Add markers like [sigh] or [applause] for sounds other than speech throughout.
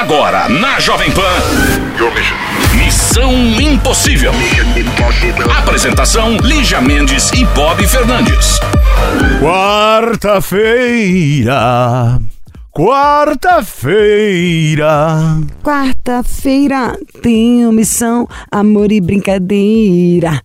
Agora, na Jovem Pan. Missão Impossível. Apresentação: Lígia Mendes e Bob Fernandes. Quarta-feira. Quarta-feira. Quarta-feira tenho missão, amor e brincadeira.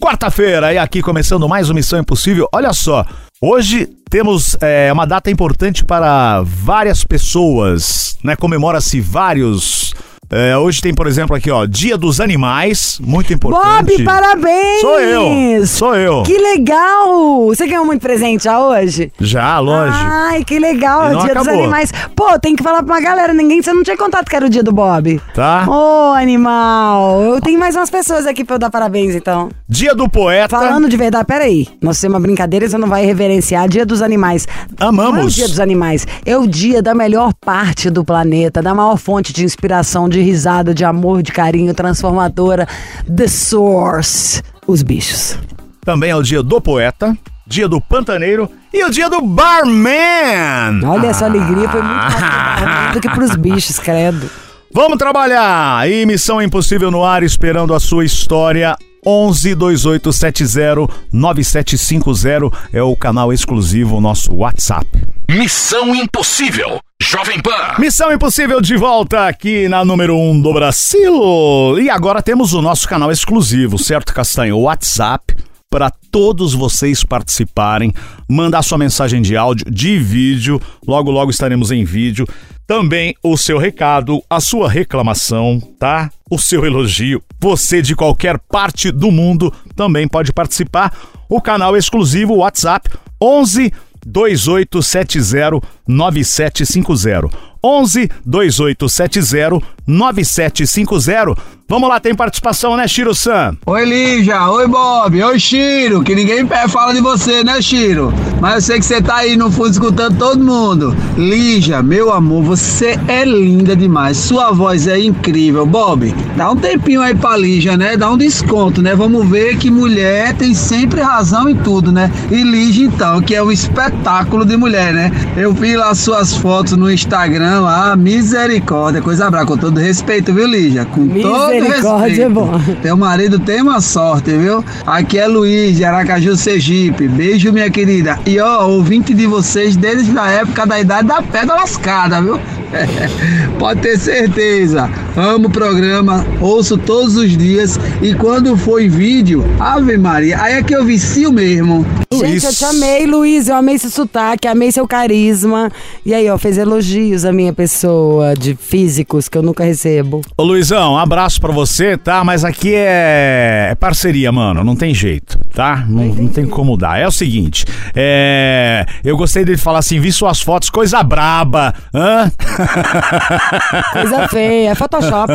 Quarta-feira, e aqui começando mais uma Missão Impossível. Olha só, hoje temos é, uma data importante para várias pessoas, né? Comemora-se vários. É, hoje tem, por exemplo, aqui, ó, Dia dos Animais, muito importante. Bob, parabéns! Sou eu, sou eu. Que legal! Você ganhou muito presente já hoje? Já, lógico. Ai, que legal, dia dos acabou. animais. Pô, tem que falar pra uma galera, ninguém, você não tinha contato que era o dia do Bob. Tá? Ô, animal, eu tenho mais umas pessoas aqui pra eu dar parabéns, então. Dia do Poeta. Falando de verdade, peraí. Nós temos uma brincadeira você não vai reverenciar Dia dos Animais. Amamos. Não é o Dia dos Animais. É o dia da melhor parte do planeta, da maior fonte de inspiração, de risada, de amor, de carinho, transformadora. The Source. Os bichos. Também é o Dia do Poeta, Dia do Pantaneiro e o Dia do Barman. Olha, essa alegria foi muito mais Barman do que pros bichos, credo. Vamos trabalhar! E Missão Impossível no ar, esperando a sua história. 11 2870 9750 é o canal exclusivo, nosso WhatsApp. Missão Impossível. Jovem Pan. Missão Impossível de volta aqui na número 1 um do Brasil. E agora temos o nosso canal exclusivo, certo, Castanho? O WhatsApp para todos vocês participarem, mandar sua mensagem de áudio, de vídeo. Logo, logo estaremos em vídeo. Também o seu recado, a sua reclamação, tá? O seu elogio. Você de qualquer parte do mundo também pode participar. O canal exclusivo WhatsApp 11 2870 9750. 11 2870 9750. Vamos lá, tem participação, né, Shiro San? Oi Lígia, oi Bob, oi Chiro, que ninguém fala de você, né Chiro? Mas eu sei que você tá aí no fundo escutando todo mundo. Lígia, meu amor, você é linda demais, sua voz é incrível. Bob, dá um tempinho aí pra Lígia, né? Dá um desconto, né? Vamos ver que mulher tem sempre razão em tudo, né? E Lígia então, que é um espetáculo de mulher, né? Eu vi lá suas fotos no Instagram lá, misericórdia, coisa brava, com todo respeito, viu Lígia? Com todo respeito. é bom. Teu marido tem uma sorte, viu? Aqui é Luiz, de Aracaju, Sergipe. Beijo, minha querida. E ó, ouvinte de vocês desde a época da idade da pedra lascada, viu? [laughs] Pode ter certeza. Amo o programa, ouço todos os dias. E quando em vídeo, Ave Maria, aí é que eu vicio mesmo. Gente, eu te amei, Luiz. Eu amei seu sotaque, amei seu carisma. E aí, ó, fez elogios à minha pessoa, de físicos, que eu nunca recebo. Ô Luizão, um abraço pra você, tá? Mas aqui é, é parceria, mano. Não tem jeito, tá? Não, não tem como dar. É o seguinte, é... Eu gostei dele falar assim, vi suas fotos, coisa braba. Hã? [laughs] Coisa feia, é Photoshop.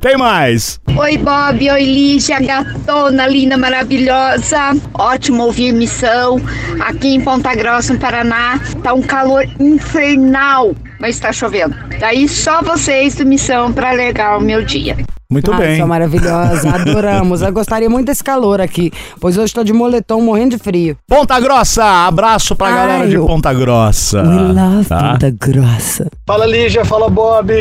tem mais. Oi, Bob. Oi, Lígia, gatona, linda, maravilhosa. Ótimo ouvir missão. Aqui em Ponta Grossa, no Paraná, tá um calor infernal, mas tá chovendo. Daí só vocês do Missão pra alegar o meu dia. Muito Ai, bem. sua maravilhosa, adoramos. Eu gostaria muito desse calor aqui, pois hoje estou de moletom morrendo de frio. Ponta Grossa, abraço pra Ai, galera de Ponta Grossa. We love tá? Ponta Grossa. Fala Lígia, fala Bob,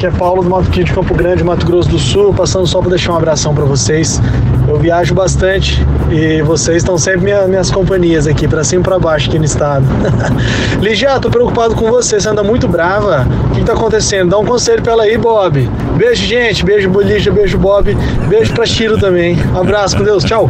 que é Paulo do Mato Quinto de Campo Grande, Mato Grosso do Sul, passando só para deixar um abração para vocês. Eu viajo bastante e vocês estão sempre minha- minhas companhias aqui, para cima e para baixo aqui no estado. [laughs] Lígia, tô preocupado com você, você anda muito brava. O que tá acontecendo? Dá um conselho pra ela aí, Bob. Beijo, gente, beijo Lígia, beijo Bob, beijo pra Chiro também. Um abraço, com Deus, tchau.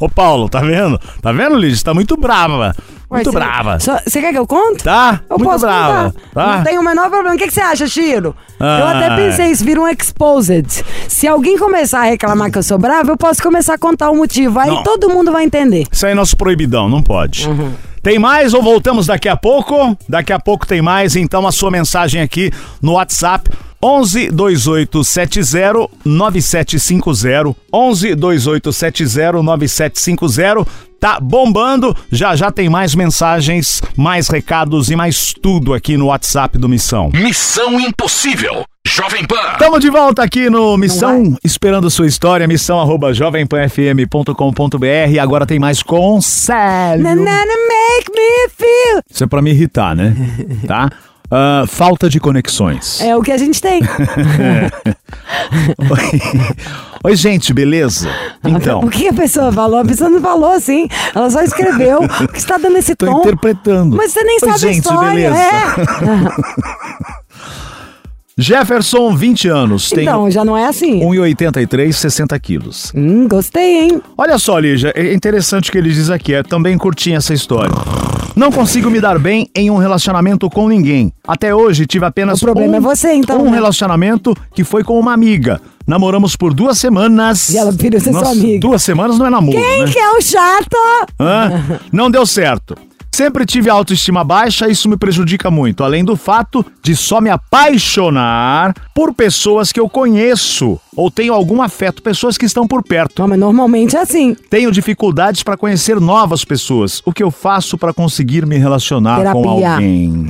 Ô Paulo, tá vendo? Tá vendo, Liz? Tá muito brava. Muito Ué, brava. Você quer que eu conte? Tá? Eu muito posso brava. contar. Tá? Não tem o menor problema. O que, você acha, Chiro? Eu Ah. até pensei, isso vira um exposed. Se alguém começar a reclamar que eu sou brava, eu posso começar a contar o motivo. Aí Não. todo mundo vai entender. Isso aí é nosso proibidão, não pode. Tem mais ou voltamos daqui a pouco? Daqui a pouco tem mais, então a sua mensagem aqui no WhatsApp 11 2870 9750 11 2870 9750 Tá bombando, já já tem mais mensagens, mais recados e mais tudo aqui no WhatsApp do Missão. Missão Impossível. Jovem Pan. Estamos de volta aqui no Missão, esperando sua história, missão arroba jovempanfm.com.br. Agora tem mais conselho. Nanana make me feel. Isso é pra me irritar, né? [laughs] tá? Ah, falta de conexões. É o que a gente tem. [laughs] Oi, gente, beleza? Então, O que a pessoa falou? A pessoa não falou assim. Ela só escreveu. O que está dando esse tô tom? interpretando. Mas você nem Oi, sabe a gente, história. beleza? É. [laughs] Jefferson, 20 anos, tem Então, já não é assim. 1,83, 60 quilos. Hum, gostei, hein? Olha só, Lígia, é interessante o que ele diz aqui, é também curtinha essa história. Não consigo me dar bem em um relacionamento com ninguém. Até hoje tive apenas O problema um, é você, então, um né? relacionamento que foi com uma amiga. Namoramos por duas semanas. E ela virou ser sua amiga. Duas semanas não é namoro, Quem né? que é o chato? Hã? [laughs] Não deu certo. Sempre tive autoestima baixa, isso me prejudica muito, além do fato de só me apaixonar por pessoas que eu conheço ou tenho algum afeto, pessoas que estão por perto. Não, mas normalmente é assim. Tenho dificuldades para conhecer novas pessoas. O que eu faço para conseguir me relacionar com Terapia. alguém?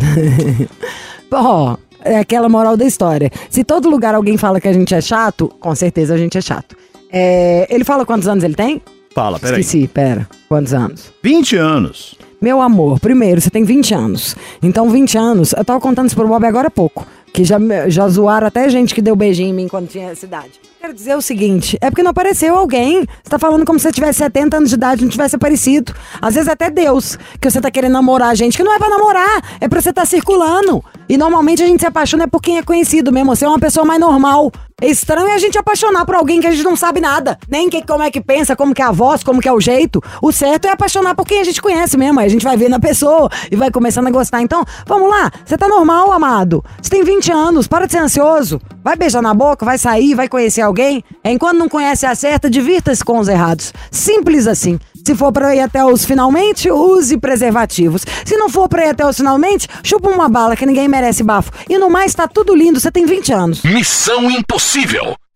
[laughs] Ó, é aquela moral da história. Se todo lugar alguém fala que a gente é chato, com certeza a gente é chato. É, ele fala quantos anos ele tem? Fala, peraí. Esqueci, pera. Quantos anos? 20 anos. Meu amor, primeiro, você tem 20 anos. Então, 20 anos, eu tava contando isso pro Bob agora há pouco. Que já, já zoaram até gente que deu beijinho em mim quando tinha essa idade. Quero dizer o seguinte, é porque não apareceu alguém. Você tá falando como se você tivesse 70 anos de idade e não tivesse aparecido. Às vezes até Deus, que você tá querendo namorar gente, que não é pra namorar, é pra você tá circulando. E normalmente a gente se apaixona é por quem é conhecido mesmo, você é uma pessoa mais normal. É estranho a gente apaixonar por alguém que a gente não sabe nada. Nem que, como é que pensa, como que é a voz, como que é o jeito. O certo é apaixonar por quem a gente conhece mesmo. Aí a gente vai ver na pessoa e vai começando a gostar. Então, vamos lá. Você tá normal, amado. Você tem 20 anos, para de ser ansioso. Vai beijar na boca, vai sair, vai conhecer alguém. Enquanto não conhece a certa, divirta-se com os errados. Simples assim. Se for pra ir até os finalmente, use preservativos. Se não for pra ir até os finalmente, chupa uma bala que ninguém merece bafo. E no mais, tá tudo lindo. Você tem 20 anos. Missão Impossível.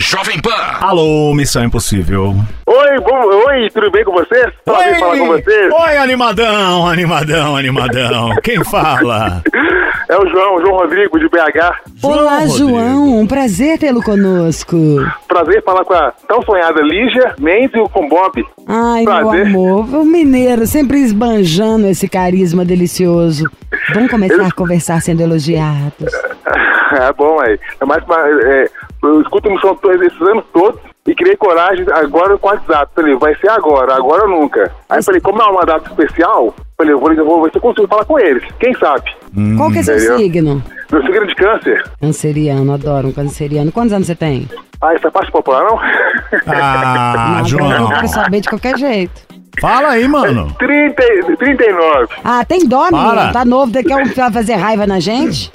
Jovem Pan. Alô, Missão Impossível. Oi, bom, oi, tudo bem com vocês? Prazer falar com vocês. Oi, animadão, animadão, animadão. Quem fala? [laughs] É o João, João Rodrigo, de BH. Olá, Rodrigo. João. Um prazer tê-lo conosco. Prazer falar com a tão sonhada Lígia Mendes e com o Bob. Ai, Prazer. meu amor, o mineiro sempre esbanjando esse carisma delicioso. Vamos começar a conversar sendo elogiados. [laughs] É bom aí. É mais uma, é, eu escuto no som esses anos todos e criei coragem agora com o WhatsApp. Falei, vai ser agora, agora ou nunca. Aí falei, como é uma data especial, falei, eu vou, eu vou ver se eu consigo falar com eles. Quem sabe? Qual que é seu entendeu? signo? Meu signo é de câncer. Canceriano, adoro um canceriano. Quantos anos você tem? Ah, isso é parte popular, não? Ah, Não, João. Eu quero saber de qualquer jeito. Fala aí, mano. 30, e- 39. Ah, tem dó, menino? Para. Tá novo, daqui a um vai fazer raiva na gente?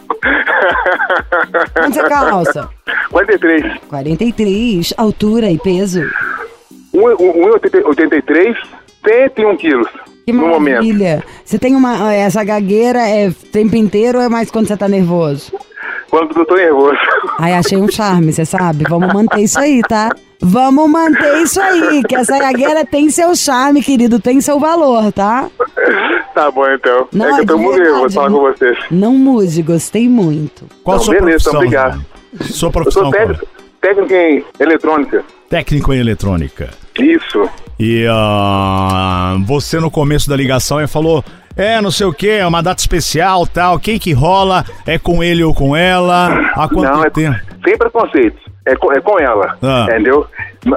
[laughs] Quanto você calça? 43. 43, altura e peso. 1,83, 101 quilos. Que no momento. maravilha. Você tem uma. Essa gagueira é o tempo inteiro ou é mais quando você tá nervoso? Quando eu tô nervoso. Ai, achei um charme, você sabe? Vamos manter isso aí, tá? [laughs] Vamos manter isso aí, que essa gagueira tem seu charme, querido, tem seu valor, tá? tá bom, então. Não, é que eu tô verdade, nervoso falar com vocês. Não muse, gostei muito. Qual a Não, sua beleza, profissão? obrigado. Sua Eu profissão sou qual é? técnico, técnico em eletrônica. Técnico em eletrônica. Isso. E ah, você no começo da ligação falou: é, não sei o que, é uma data especial tal. Quem que rola? É com ele ou com ela? Há quanto Não, é tempo? sem preconceitos. É com, é com ela. Ah. Entendeu?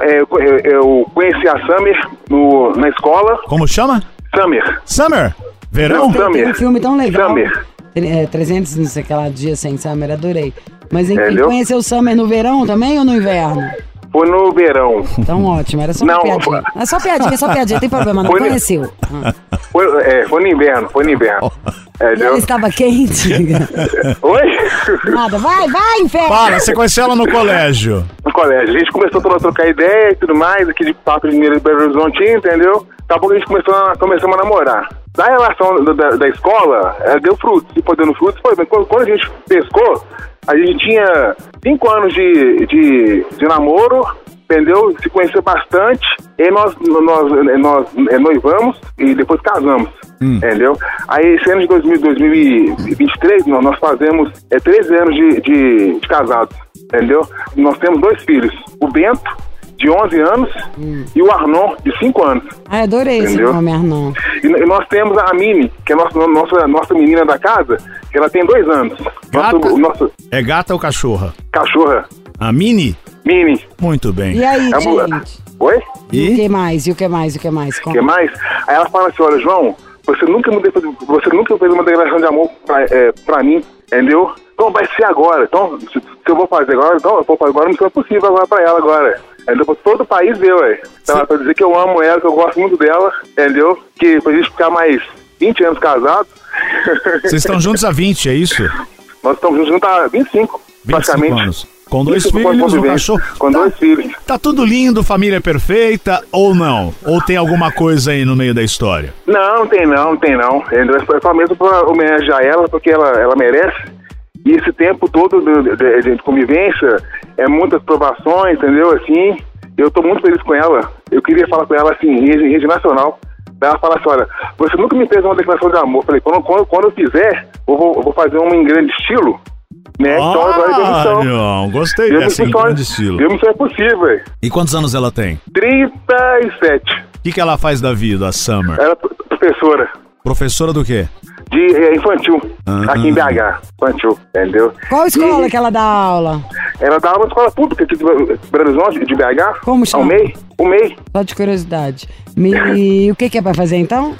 É, eu, eu- eu conheci a Summer no, na escola. Como chama? Summer. Summer? Verão? Não, Tem Summer. um filme tão legal. Summer. É, 300, não sei aquela dia sem Summer, adorei. Mas enfim, Entendeu? conheceu o Summer no verão também ou no inverno? Foi no verão. Então ótimo, era só uma Não, piadinha. foi- É só piadinha, é só piadinha, tem problema, não Foi no- conheceu. Ah. Foi, é, foi no inverno, foi no inverno. E ela estava quente? [laughs] Oi? Nada, vai, vai, inferno! Fala, você conheceu ela no colégio. no colégio. A gente começou a trocar ideia e tudo mais, aqui de Papo de Mineiro e Belo Horizonte, entendeu? Daqui a pouco a gente começou a, começamos a namorar. Da relação da, da, da escola, ela deu frutos. E foi dando frutos, foi bem. Quando, quando a gente pescou, a gente tinha cinco anos de, de, de namoro, entendeu? Se conheceu bastante, e nós, nós, nós, eh, noivamos e depois casamos. Entendeu? Aí esse ano de 2000, 2023, nós, nós fazemos é, 13 anos de, de, de casados. Entendeu? Nós temos dois filhos, o Bento de 11 anos, e o Arnon, de 5 anos. Ai, adorei esse Entendeu? nome, Arnon. E, e nós temos a Mini, que é nossa, nossa, nossa menina da casa, que ela tem dois anos. Gata? Nosso, nosso É gata ou cachorra? cachorra, A Mini? Mini. Muito bem. E aí, É uma- gente? Oi? E o que mais? E o que mais? E o que mais? O que mais? Aí ela fala assim, olha, João, você nunca me deu, você nunca fez uma declaração de amor pra, é, pra mim, entendeu? Então vai ser agora. Então, se, se eu vou fazer agora, então eu vou fazer agora, não é possível agora pra ela agora. Entendeu? Todo o país deu, ué. Então, Sim. pra dizer que eu amo ela, que eu gosto muito dela, entendeu? Que pra gente ficar mais 20 anos casados, [laughs] Vocês estão juntos há 20, é isso? nós estamos juntos há 25, 25 praticamente. anos. Com dois 25 anos filhos, um cachorro. Com Tá- dois filhos. Tá tudo lindo, família perfeita ou não? Ou tem alguma coisa aí no meio da história? Não, não tem não, tem não. É só mesmo pra homenagear ela, porque ela, ela merece. E esse tempo todo de, de- de convivência é muitas provações, entendeu? Assim, eu tô muito feliz com ela. Eu queria falar com ela assim, em rede, em rede nacional. Ela fala assim, olha, você nunca me fez uma declaração de amor. Eu falei, quando, quando, quando eu fizer, eu vou, eu vou fazer uma em grande estilo. Né? então agora é ah, demissão. não, gostei Deu dessa em missão- grande estilo. deu missão é possível. E quantos anos ela tem? 37. O que, que ela faz da vida, a Summer? Ela é professora. Professora do quê? De é, infantil, Ah. aqui em BH, infantil, entendeu? Qual escola E que ela dá aula? Ela dá aula na escola pública aqui de Belo Horizonte, de BH. Como chama? O MEI, o MEI. Só de curiosidade. Me... o que, que é pra fazer então?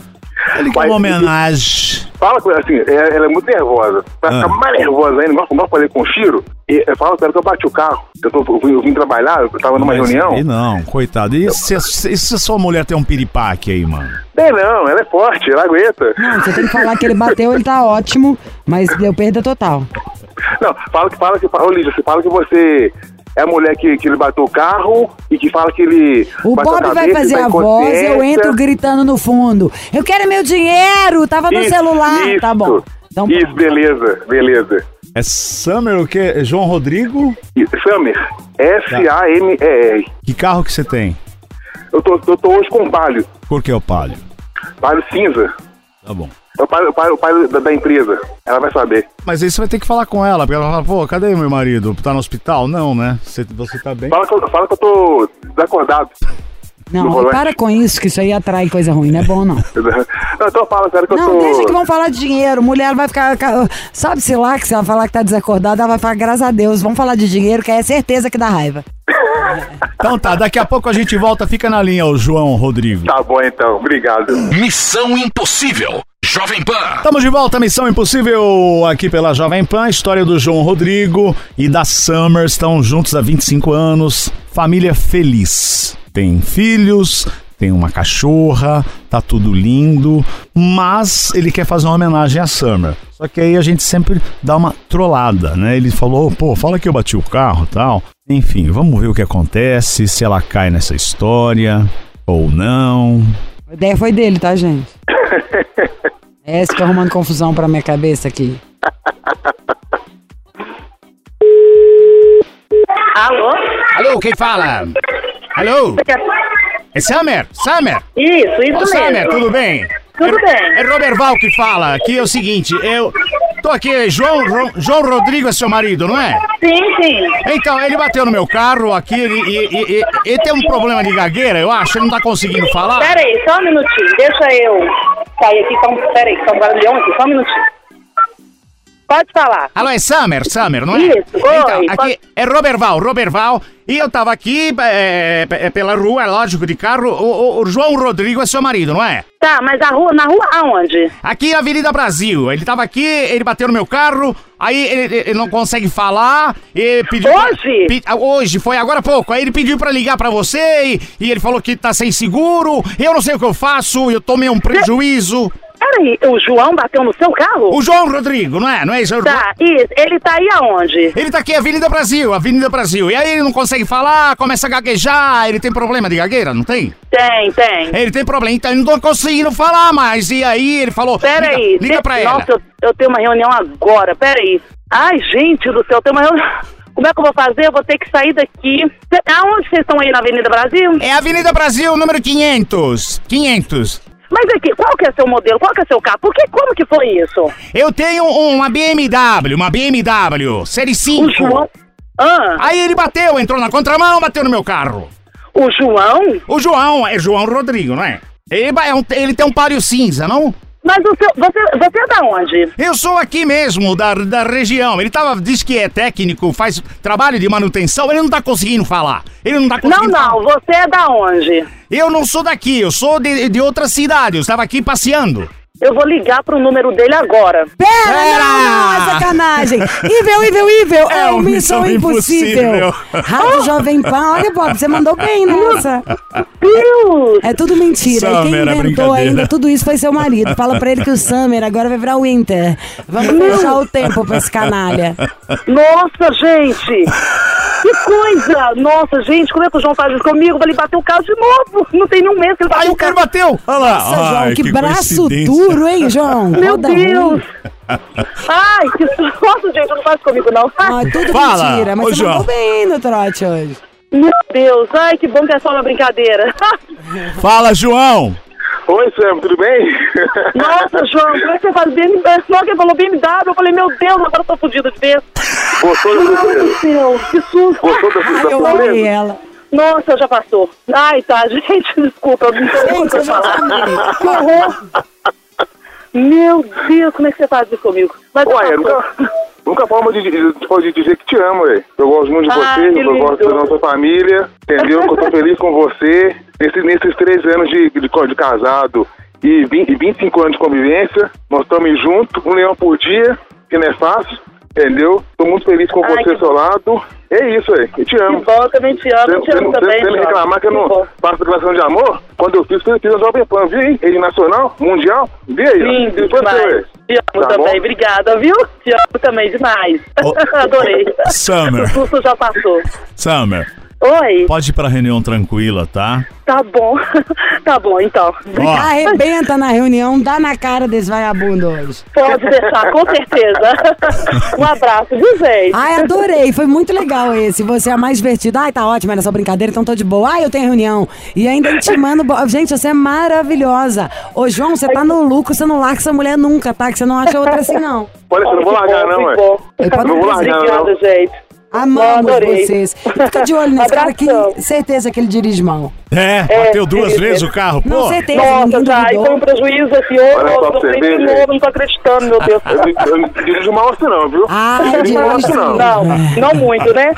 Ele quer uma homenagem. Fala com ela assim, é- ela é muito nervosa. Pra Ah. ficar mais nervosa ainda, igual, igual eu falei com o Chiro, e eu falo que eu bati o carro. Eu, tô, eu, vim, eu vim trabalhar, eu tava numa Mas reunião. aí não, coitado. E se, se, e se a sua mulher tem um piripaque aí, mano? Bem, não, ela é forte, ela aguenta. Não, você tem que falar que ele bateu, ele tá ótimo, mas deu perda total. Não, fala que fala que. Ô, Lígia, você fala que você é a mulher que, que ele bateu o carro e que fala que ele. O Bob vai cabeça, fazer tá a em voz, eu entro gritando no fundo. Eu quero meu dinheiro, tava no Isso, celular. isso. Tá bom. Então, Isso, beleza, beleza. É Summer o quê? É João Rodrigo? Summer, S-A-M-E-R. Que carro que você tem? Eu tô, eu tô hoje com um palio, Por que o palio? palio cinza. Tá bom. É o palio, o o da, da empresa. Ela vai saber. Mas aí você vai ter que falar com ela, porque ela fala, pô, cadê meu marido? Tá no hospital? Não, né? Você, você tá bem? Fala que, eu, fala que eu tô desacordado. Não, para com isso, que isso aí atrai coisa ruim, não é bom não. Não, então fala, sério que eu Não, tô. deixa que vão falar de dinheiro. Mulher vai ficar. Sabe-se lá que se ela falar que tá desacordada, ela vai falar, graças a Deus, vamos falar de dinheiro, que é certeza que dá raiva. [laughs] Então tá, daqui a pouco a gente volta. Fica na linha, o João Rodrigo. Tá bom então, obrigado. Missão Impossível. Jovem Pan. Estamos de volta, Missão Impossível, aqui pela Jovem Pan. História do João Rodrigo e da Summer estão juntos há 25 anos. Família feliz. Tem filhos, tem uma cachorra, tá tudo lindo. Mas ele quer fazer uma homenagem à Summer. Só que aí a gente sempre dá uma trollada, né? Ele falou, pô, fala que eu bati o carro e tal. Enfim, vamos ver o que acontece, se ela cai nessa história ou não. A ideia foi dele, tá, gente? [laughs] É, você fica arrumando confusão pra minha cabeça aqui. Alô? Alô, quem fala? Alô? É Summer? Summer? Isso, isso Ô, Summer, mesmo. tudo bem? Tudo é, bem. É Robert Val que fala. Aqui é o seguinte, eu tô aqui, João, Ro- João Rodrigo é seu marido, não é? Sim, sim. Então, ele bateu no meu carro aqui ele, e, e- e- ele tem um problema de gagueira, eu acho, ele não tá conseguindo falar. Pera aí, só um minutinho. Deixa eu sair aqui. Um, pera aí, tá um barulhão aqui. Só um minutinho. Pode falar. Alô, é Summer, Summer, não é? Isso, oi, Então, aqui pode- é Robert Val, Robert Val, e eu tava aqui é, é, pela rua, é lógico, de carro, o, o- o João Rodrigo é seu marido, não é? Tá, mas a rua, na rua aonde? Aqui na Avenida Brasil. Ele tava aqui, ele bateu no meu carro, aí ele, ele não consegue falar, e pediu. pra- Hoje? pe- ah, hoje, foi agora há pouco. Aí ele pediu pra ligar pra você e, e ele falou que tá sem seguro. Eu não sei o que eu faço, eu tomei um prejuízo. Aí, o João bateu no seu carro? O João Rodrigo, não é? Não é isso? Tá, isso. Ele tá aí aonde? Ele tá aqui, Avenida Brasil, Avenida Brasil. E aí ele não consegue falar, começa a gaguejar, ele tem problema de gagueira, não tem? Tem, tem. Ele tem problema, então ele não tá conseguindo falar mais. E aí ele falou. Pera liga. Liga pra ela. Nossa, eu, eu tenho uma reunião agora. Pera aí. Ai, gente do céu, eu tenho uma reunião... Como é que eu vou fazer? Eu vou ter que sair daqui. Aonde vocês estão aí na Avenida Brasil? É Avenida Brasil, número 500. 500. Mas aqui, qual que é seu modelo? Qual que é seu carro? Por que, como que foi isso? Eu tenho uma BMW, uma BMW, série 5. O João... Ah, Aí ele bateu, entrou na contramão, bateu no meu carro. O João? O João, é João Rodrigo, não é? Ele, é um- ele tem um páreo cinza, não? Mas o seu, você, você é da onde? Eu sou aqui mesmo, da, da região. Ele tava, diz que é técnico, faz trabalho de manutenção, ele não tá conseguindo falar. Ele não tá Não, conseguindo não, falar. você é da onde? Eu não sou daqui, eu sou de, de outra cidade. Eu estava aqui passeando. Eu vou ligar pro número dele agora. Pera, Pera! não, não, é sacanagem. Ível, Ível, Ível. É, É o o Missão, Missão Impossível. Impossível. Rádio [laughs] Jovem Pan. Olha, Bob, você mandou bem nessa. Deus! É tudo mentira. e quem Summer, é inventou ainda tudo isso foi seu marido. Fala pra ele que o Summer agora vai virar Winter. Vamos fechar o tempo pra esse canalha. Nossa, gente! Que coisa! Nossa, gente, como é que o João faz isso comigo? Vai ele bater o carro de novo. Não tem nenhum mês que ele Aí bateu o o cara carro. bateu! Olha lá! Nossa, João, Ai, que, braço coincidência. Duro, hein, João? Meu Roda Deus! ruim. Ai, que nossa, gente, não faz comigo, não. Ah, tudo Fala, mentira, mas ô, você João. mandou bem no trote hoje. Meu Deus, ai, que bom que é só uma brincadeira. [laughs] Fala, João! Oi, Sam, tudo bem? Nossa, João, como é que você faz BMW? Ele falou BMW, eu falei, meu Deus, agora eu tô fudido de vez. Gostou da Meu surpresa? Deus do céu, que susto. Gostou da Ai, eu amei ela. Nossa, já passou. Ai, tá, [laughs] gente, desculpa, eu não sei o que eu falar. Que horror. Meu Deus, como é que você faz isso comigo? Mas Ué, passou. nunca, nunca forma de, de, dizer que te amo, velho. Eu gosto muito de Ah, você, eu gosto da nossa família, entendeu? Eu tô feliz com você. Nesse, nesses três anos de, de, de casado e 20, e 25 anos de convivência, nós estamos juntos, um leão por dia, que não é fácil, entendeu? Tô muito feliz com Ai, você que ao seu lado. É isso, velho. Eu te Que amo. bom, eu também te amo, eu te amo também, Você me reclamar que eu Que não bom. faço declaração de amor? Quando eu fiz, fiz, fiz a Jovem Pan, viu aí? Rede Nacional, Mundial, vi aí. Lindo você, demais. Te amo Tá também, bom? obrigada, viu? Te amo também demais. Ô, [laughs] Adorei. Summer. O susto já passou. Summer, Oi, pode ir pra reunião tranquila, tá? tá bom. [laughs] tá bom, então. Ó, Arrebenta na reunião, dá na cara desse vagabundo hoje. Pode deixar, com certeza. [laughs] um abraço, viu, gente? Ai, adorei, foi muito legal esse. Você é a mais divertida. Ai, tá ótimo, era só brincadeira, então tô de boa. Ai, eu tenho reunião. E ainda intimando. bo- Gente, você é maravilhosa. Ô, João, você tá no lucro, você não larga essa mulher nunca, tá? Que você não acha outra assim, não. Olha, eu não vou largar, não, ué. Eu Não vou largar, não. Obrigada, gente. Amamos adorei. vocês. Fica de olho nesse cara Abração. certeza que ele dirige mal. É, bateu duas é, vezes é. o carro, Não, pô. certeza, Nossa, já, e foi um prejuízo Eu de gente. novo, não tô acreditando, meu Deus. [laughs] Eu, eu não dirijo mal assim, não, viu? Ah, dirijo mal assim, não. Não, não muito, né?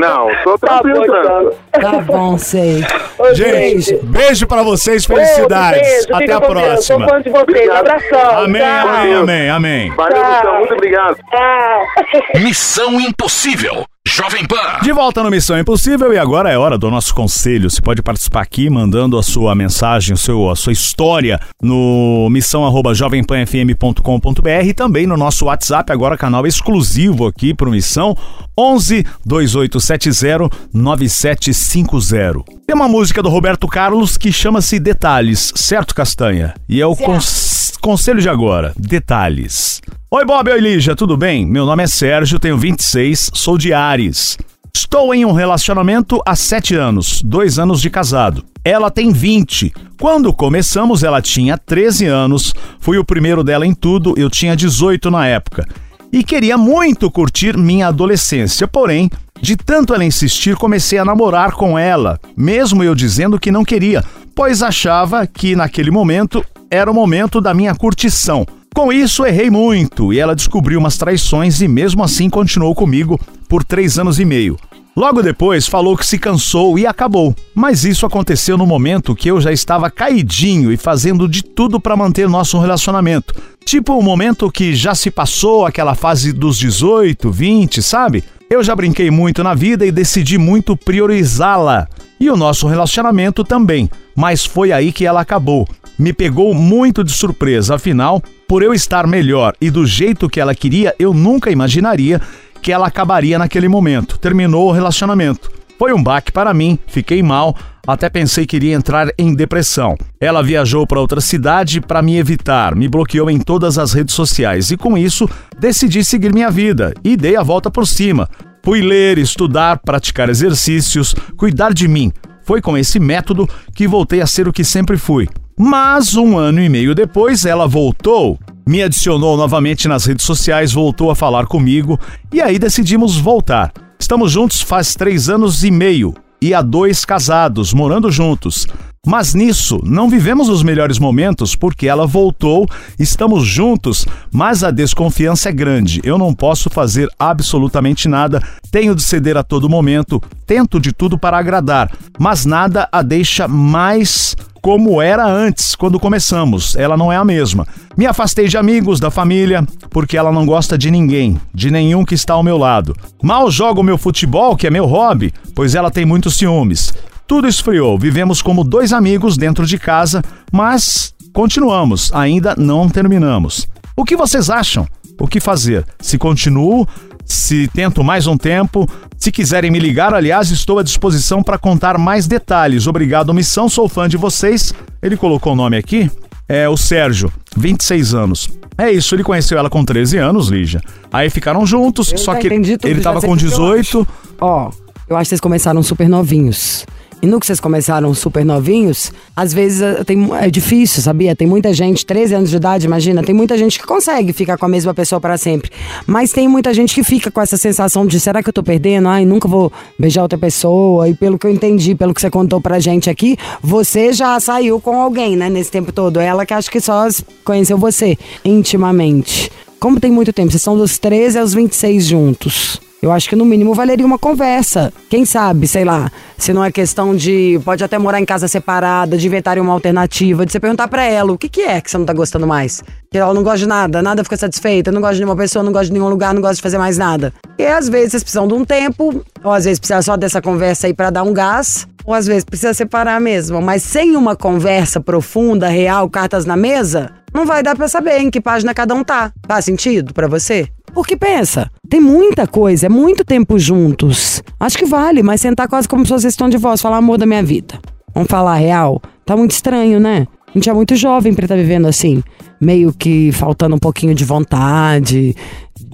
Não, sou Tá tranquilo, bom, então. tranquilo. Tá bom, sei. Ô, Gente, beijo pra vocês, felicidades. beijo, Até a com Deus, próxima. Sou fã de vocês. Obrigado. Abração. Amém, tchau. amém, amém, amém. Valeu, Tchau. Gustavo, muito obrigado. Tchau. Missão Impossível. Jovem Pan. De volta no Missão Impossível e agora é hora do nosso conselho. Você pode participar aqui mandando a sua mensagem, o seu, a sua história no missão@jovempanfm.com.br e também no nosso WhatsApp, agora canal exclusivo aqui pro Missão 11 2870 9750. Tem uma música do Roberto Carlos que chama-se Detalhes, certo, Castanha? E é o cons- conselho de agora, Detalhes. Oi, Bob, oi, Lígia, tudo bem? Meu nome é Sérgio, tenho 26, sou de Ares. Estou em um relacionamento há 7 anos, dois anos de casado. Ela tem 20. Quando começamos, ela tinha 13 anos. Fui o primeiro dela em tudo, eu tinha 18 na época. E queria muito curtir minha adolescência, porém, de tanto ela insistir, comecei a namorar com ela, mesmo eu dizendo que não queria, pois achava que naquele momento era o momento da minha curtição. Com isso, errei muito e ela descobriu umas traições e mesmo assim continuou comigo por três anos e meio. Logo depois falou que se cansou e acabou. Mas isso aconteceu no momento que eu já estava caidinho e fazendo de tudo para manter nosso relacionamento. Tipo o momento que já se passou aquela fase dos 18, 20, sabe? Eu já brinquei muito na vida e decidi muito priorizá-la. E o nosso relacionamento também. Mas foi aí que ela acabou. Me pegou muito de surpresa, afinal, por eu estar melhor e do jeito que ela queria, eu nunca imaginaria que ela acabaria naquele momento. Terminou o relacionamento. Foi um baque para mim, fiquei mal, até pensei que iria entrar em depressão. Ela viajou para outra cidade para me evitar, me bloqueou em todas as redes sociais e com isso decidi seguir minha vida e dei a volta por cima. Fui ler, estudar, praticar exercícios, cuidar de mim. Foi com esse método que voltei a ser o que sempre fui. Mas um ano e meio depois ela voltou, me adicionou novamente nas redes sociais, voltou a falar comigo e aí decidimos voltar. Estamos juntos faz três anos e meio. e a dois casados, morando juntos. Mas nisso, não vivemos os melhores momentos porque ela voltou, estamos juntos, mas a desconfiança é grande. Eu não posso fazer absolutamente nada, tenho de ceder a todo momento, tento de tudo para agradar, mas nada a deixa mais como era antes, quando começamos. Ela não é a mesma. Me afastei de amigos, da família, porque ela não gosta de ninguém, de nenhum que está ao meu lado. Mal jogo meu futebol, que é meu hobby, pois ela tem muitos ciúmes. Tudo esfriou, vivemos como dois amigos dentro de casa, mas continuamos, ainda não terminamos. O que vocês acham? O que fazer? Se continuo, se tento mais um tempo, se quiserem me ligar, aliás, estou à disposição para contar mais detalhes. Obrigado, missão, sou fã de vocês. Ele colocou o nome aqui, é o Sérgio, 26 anos. É isso, ele conheceu ela com 13 anos, Lígia. Aí ficaram juntos, Eu só que ele já tava sei com o que eu 18. Ó, eu acho que vocês começaram super novinhos. E no que vocês começaram super novinhos, às vezes eh, tem, é difícil, sabia? Tem muita gente, 13 anos de idade, imagina, tem muita gente que consegue ficar com a mesma pessoa para sempre. Mas tem muita gente que fica com essa sensação de será que eu tô perdendo? Ai, nunca vou beijar outra pessoa. E pelo que eu entendi, pelo que você contou pra gente aqui, você já saiu com alguém, né, nesse tempo todo. Ela que acho que só conheceu você intimamente. Como tem muito tempo, vocês são dos 13 aos 26 juntos. Eu acho que no mínimo valeria uma conversa. Quem sabe, sei lá, se não é questão de. Pode até morar em casa separada, de inventarem uma alternativa, de você perguntar pra ela o que, que é que você não tá gostando mais. Que ela não gosta de nada, nada fica satisfeita, não gosta de nenhuma pessoa, não gosta de nenhum lugar, não gosta de fazer mais nada. E às vezes vocês precisam de um tempo, ou às vezes precisa só dessa conversa aí pra dar um gás, ou às vezes precisa separar mesmo. Mas sem uma conversa profunda, real, cartas na mesa, não vai dar pra saber em que página cada um tá. Faz sentido pra você? Porque pensa, tem muita coisa, é muito tempo juntos. Acho que vale, mas sentar quase como se vocês estão de voz, falar amor da minha vida. Vamos falar real? Tá muito estranho, né? A gente é muito jovem pra estar vivendo assim. Meio que faltando um pouquinho de vontade,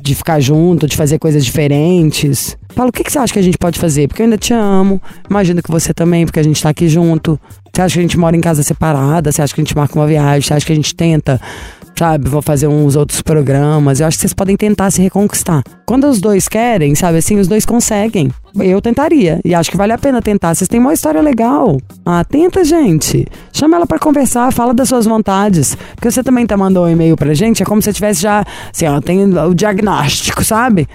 de ficar junto, de fazer coisas diferentes. Fala, o que, que você acha que a gente pode fazer? Porque eu ainda te amo. Imagino que você também, porque a gente tá aqui junto. Você acha que a gente mora em casa separada? Você acha que a gente marca uma viagem? Você acha que a gente tenta sabe? Vou fazer uns outros programas. Eu acho que vocês podem tentar se reconquistar. Quando os dois querem, sabe assim, os dois conseguem. Eu tentaria. E acho que vale a pena tentar. Vocês têm uma história legal. Ah, tenta, gente. Chama ela pra conversar, fala das suas vontades. Porque você também tá mandando um e-mail pra gente, é como se você tivesse já, assim, ó, tem o diagnóstico, sabe?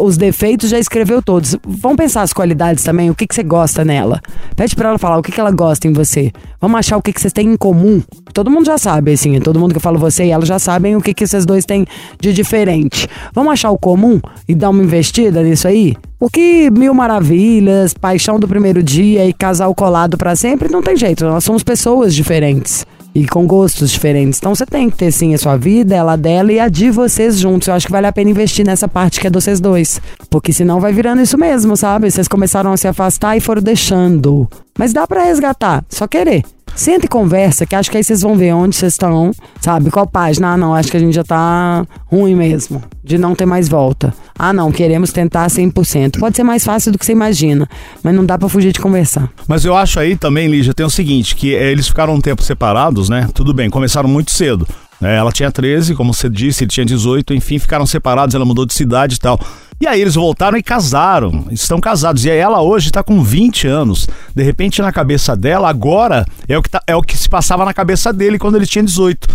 Os defeitos já escreveu todos. Vamos pensar as qualidades também, o que, que você gosta nela. Pede pra ela falar o que, que ela gosta em você. Vamos achar o que, que vocês têm em comum. Todo mundo já sabe, assim, todo mundo que fala você e ela já sabem o que, que vocês dois têm de diferente. Vamos achar o comum e dar uma investida nisso aí? Porque mil maravilhas, paixão do primeiro dia e casal colado pra sempre, não tem jeito. Nós somos pessoas diferentes e com gostos diferentes. Então você tem que ter sim a sua vida, ela dela e a de vocês juntos. Eu acho que vale a pena investir nessa parte que é de vocês dois. Porque senão vai virando isso mesmo, sabe? Vocês começaram a se afastar e foram deixando. Mas dá pra resgatar, só querer. Senta e conversa, que acho que aí vocês vão ver onde vocês estão, sabe? Qual página? Ah, não, acho que a gente já tá ruim mesmo, de não ter mais volta. Ah, não, queremos tentar 100%. Pode ser mais fácil do que você imagina, mas não dá pra fugir de conversar. Mas eu acho aí também, Lígia, tem o seguinte, que eh, eles ficaram um tempo separados, né? Tudo bem, começaram muito cedo. né? Ela tinha 13, como você disse, ele tinha 18, enfim, ficaram separados, ela mudou de cidade e tal. E aí eles voltaram e casaram, estão casados. E aí ela hoje está com 20 anos. De repente, na cabeça dela, agora é o que, tá- é o que se passava na cabeça dele quando ele tinha 18.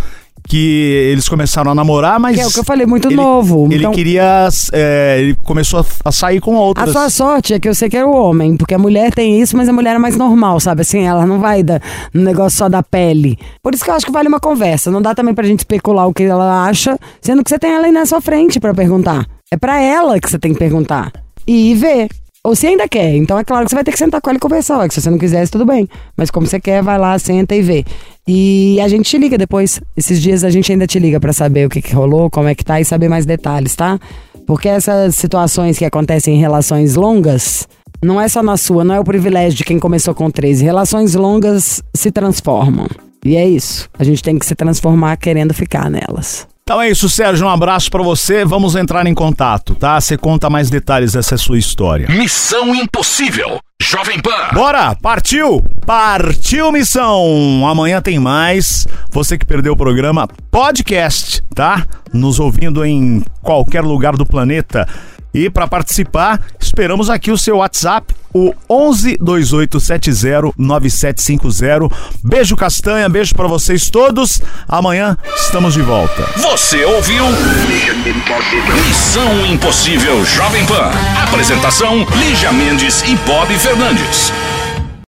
Que eles começaram a namorar, mas. Que é o que eu falei, muito ele- novo. Ele Então- queria. é, ele começou a, a sair com A outras. sua sorte é que eu sei que era o homem, porque a mulher tem isso, mas a mulher é mais normal, sabe? Assim, ela não vai da, no negócio só da pele. Por isso que eu acho que vale uma conversa. Não dá também pra gente especular o que ela acha, sendo que você tem ela aí na sua frente pra perguntar. É pra ela que você tem que perguntar. E ver. Ou se ainda quer. Então é claro que você vai ter que sentar com ela e conversar. que se você não quisesse, tudo bem. Mas como você quer, vai lá, senta e vê. E a gente te liga depois. Esses dias a gente ainda te liga pra saber o que, que rolou, como é que tá e saber mais detalhes, tá? Porque essas situações que acontecem em relações longas, não é só na sua, não é o privilégio de quem começou com 13. Relações longas se transformam. E é isso. A gente tem que se transformar querendo ficar nelas. Então é isso, Sérgio. Um abraço pra você. Vamos entrar em contato, tá? Você conta mais detalhes dessa sua história. Missão Impossível. Jovem Pan. Bora! Partiu! Partiu missão! Amanhã tem mais. Você que perdeu o programa, podcast, tá? Nos ouvindo em qualquer lugar do planeta. E para participar, esperamos aqui o seu WhatsApp, o 11 2870 9750. Beijo Castanha, beijo para vocês todos. Amanhã estamos de volta. Você ouviu? Missão Impossível Jovem Pan. Apresentação: Lígia Mendes e Bob Fernandes.